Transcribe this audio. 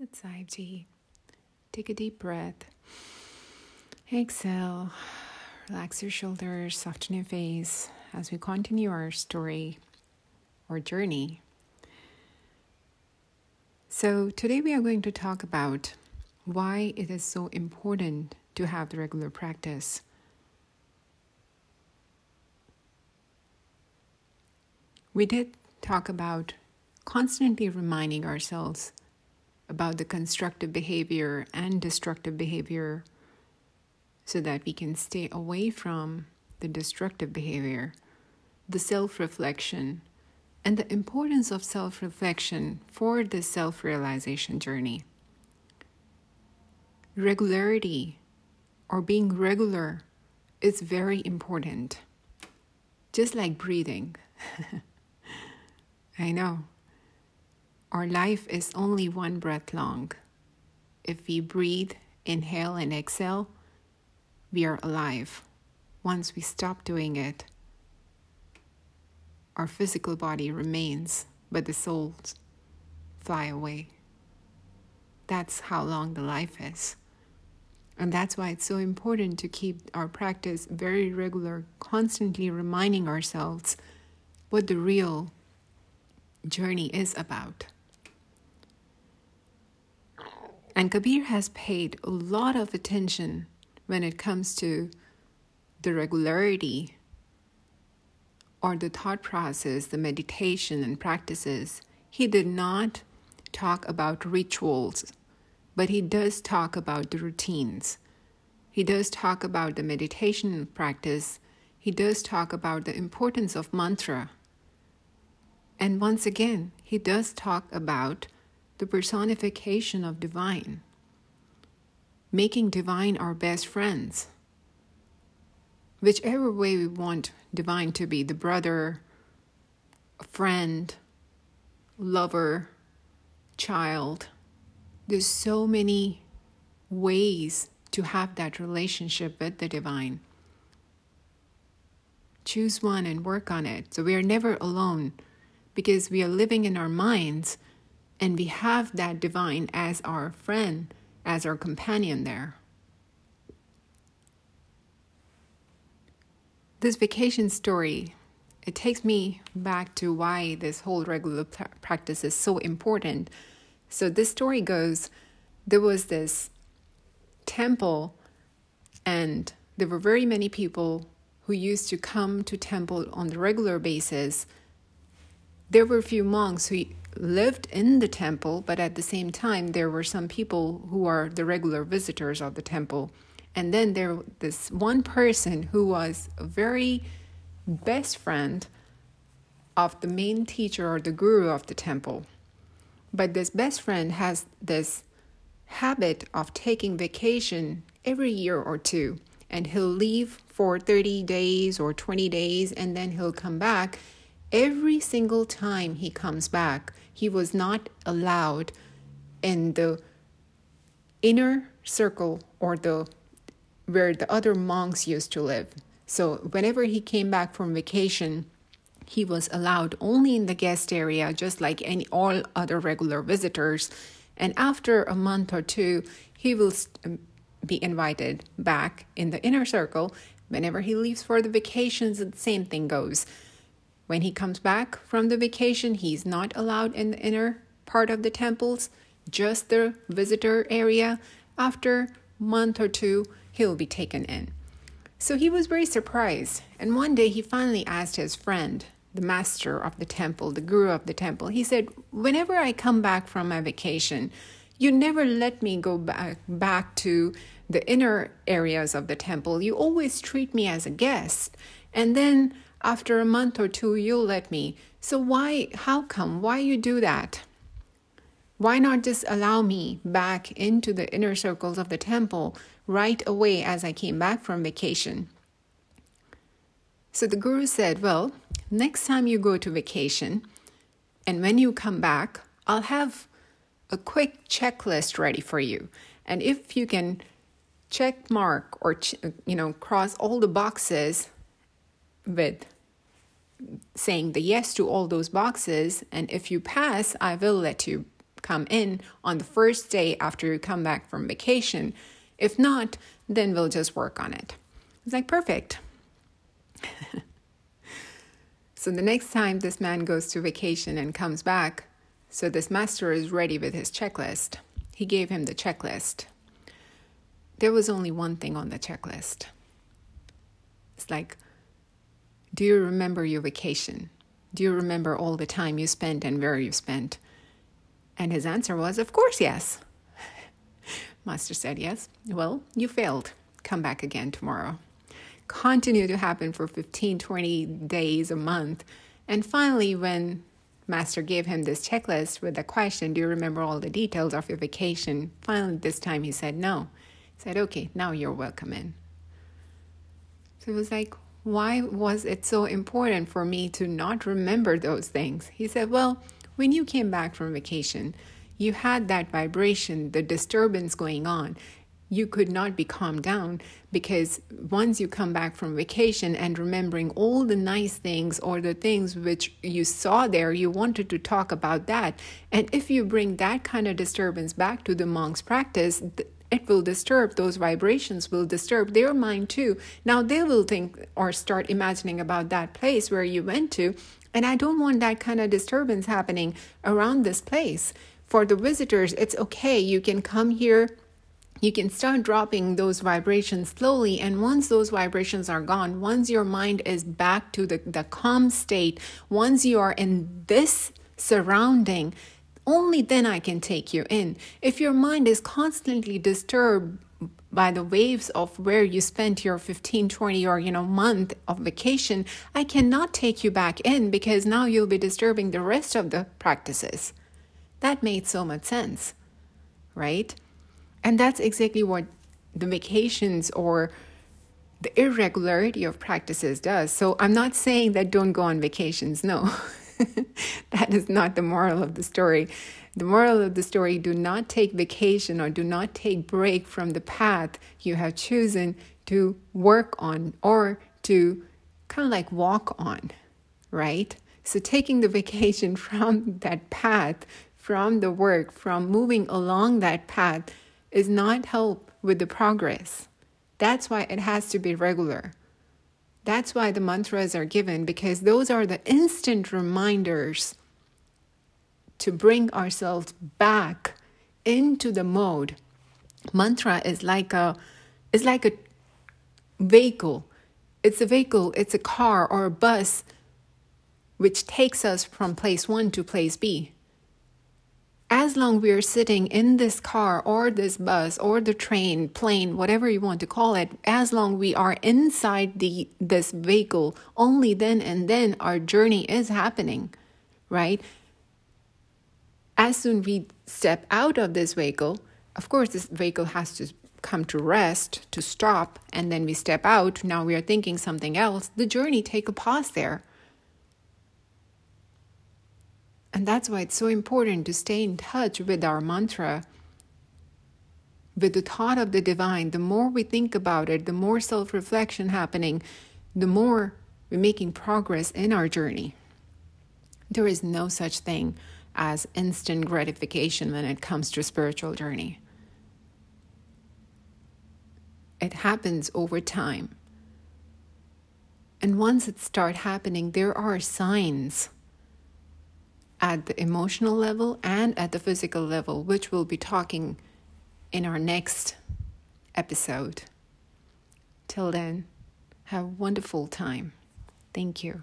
Side Take a deep breath. Exhale. Relax your shoulders, soften your face as we continue our story or journey. So, today we are going to talk about why it is so important to have the regular practice. We did talk about constantly reminding ourselves about the constructive behavior and destructive behavior so that we can stay away from the destructive behavior, the self reflection, and the importance of self reflection for the self realization journey. Regularity or being regular is very important, just like breathing. I know our life is only one breath long. If we breathe, inhale, and exhale, we are alive. Once we stop doing it, our physical body remains, but the souls fly away. That's how long the life is. And that's why it's so important to keep our practice very regular, constantly reminding ourselves what the real journey is about. And Kabir has paid a lot of attention when it comes to the regularity or the thought process, the meditation and practices. He did not talk about rituals, but he does talk about the routines. He does talk about the meditation practice. He does talk about the importance of mantra. And once again, he does talk about the personification of divine, making divine our best friends. Whichever way we want divine to be the brother, friend, lover, child. There's so many ways to have that relationship with the divine. Choose one and work on it. So we are never alone because we are living in our minds and we have that divine as our friend, as our companion there. This vacation story, it takes me back to why this whole regular practice is so important. So this story goes there was this temple and there were very many people who used to come to temple on the regular basis. There were a few monks who lived in the temple, but at the same time, there were some people who are the regular visitors of the temple. And then there this one person who was a very best friend of the main teacher or the guru of the temple. But this best friend has this habit of taking vacation every year or two and he'll leave for 30 days or 20 days and then he'll come back every single time he comes back, he was not allowed in the inner circle or the where the other monks used to live. So whenever he came back from vacation, he was allowed only in the guest area, just like any all other regular visitors. And after a month or two, he will um, be invited back in the inner circle. Whenever he leaves for the vacations, the same thing goes. When he comes back from the vacation, he's not allowed in the inner part of the temples, just the visitor area. After a month or two, he'll be taken in. So he was very surprised, and one day he finally asked his friend, the master of the temple, the guru of the temple, he said, Whenever I come back from my vacation, you never let me go back, back to the inner areas of the temple. You always treat me as a guest. And then after a month or two, you'll let me. So why, how come? Why you do that? Why not just allow me back into the inner circles of the temple right away as I came back from vacation? So the guru said, Well, next time you go to vacation and when you come back, I'll have a quick checklist ready for you. And if you can check mark or you know cross all the boxes with saying the yes to all those boxes and if you pass i will let you come in on the first day after you come back from vacation. If not, then we'll just work on it. It's like, perfect. so the next time this man goes to vacation and comes back, so this master is ready with his checklist. He gave him the checklist. There was only one thing on the checklist. It's like, do you remember your vacation? Do you remember all the time you spent and where you spent? And his answer was, Of course, yes. Master said, Yes. Well, you failed. Come back again tomorrow. Continue to happen for 15, 20 days, a month. And finally, when Master gave him this checklist with the question, Do you remember all the details of your vacation? Finally, this time he said no. He said, Okay, now you're welcome in. So it was like, why was it so important for me to not remember those things? He said, Well, when you came back from vacation, you had that vibration, the disturbance going on. You could not be calmed down because once you come back from vacation and remembering all the nice things or the things which you saw there, you wanted to talk about that. And if you bring that kind of disturbance back to the monk's practice, it will disturb those vibrations will disturb their mind too. Now they will think or start imagining about that place where you went to and i don't want that kind of disturbance happening around this place. For the visitors it's okay. You can come here. You can start dropping those vibrations slowly and once those vibrations are gone once your mind is back to the, the calm state once you are in this surrounding only then I can take you in. If your mind is constantly disturbed by the waves of where you spent your 15 20 or you know month of vacation i cannot take you back in because now you'll be disturbing the rest of the practices. That made so much sense right? And that's exactly what the vacations or the irregularity of practices does. So i'm not saying that don't go on vacations no that is not the moral of the story. The moral of the story do not take vacation or do not take break from the path you have chosen to work on or to kind of like walk on, right? So taking the vacation from that path, from the work, from moving along that path is not help with the progress. That's why it has to be regular. That's why the mantras are given because those are the instant reminders to bring ourselves back into the mode. Mantra is like a is like a vehicle. It's a vehicle, it's a car or a bus which takes us from place 1 to place B as long we are sitting in this car or this bus or the train plane whatever you want to call it as long we are inside the this vehicle only then and then our journey is happening right? As soon we step out of this vehicle of course this vehicle has to come to rest to stop and then we step out. Now we are thinking something else. The journey take a pause there and that's why it's so important to stay in touch with our mantra, with the thought of the divine. The more we think about it, the more self reflection happening, the more we're making progress in our journey. There is no such thing as instant gratification when it comes to spiritual journey. It happens over time. And once it starts happening, there are signs at the emotional level and at the physical level, which we'll be talking in our next episode. Till then, have a wonderful time. Thank you.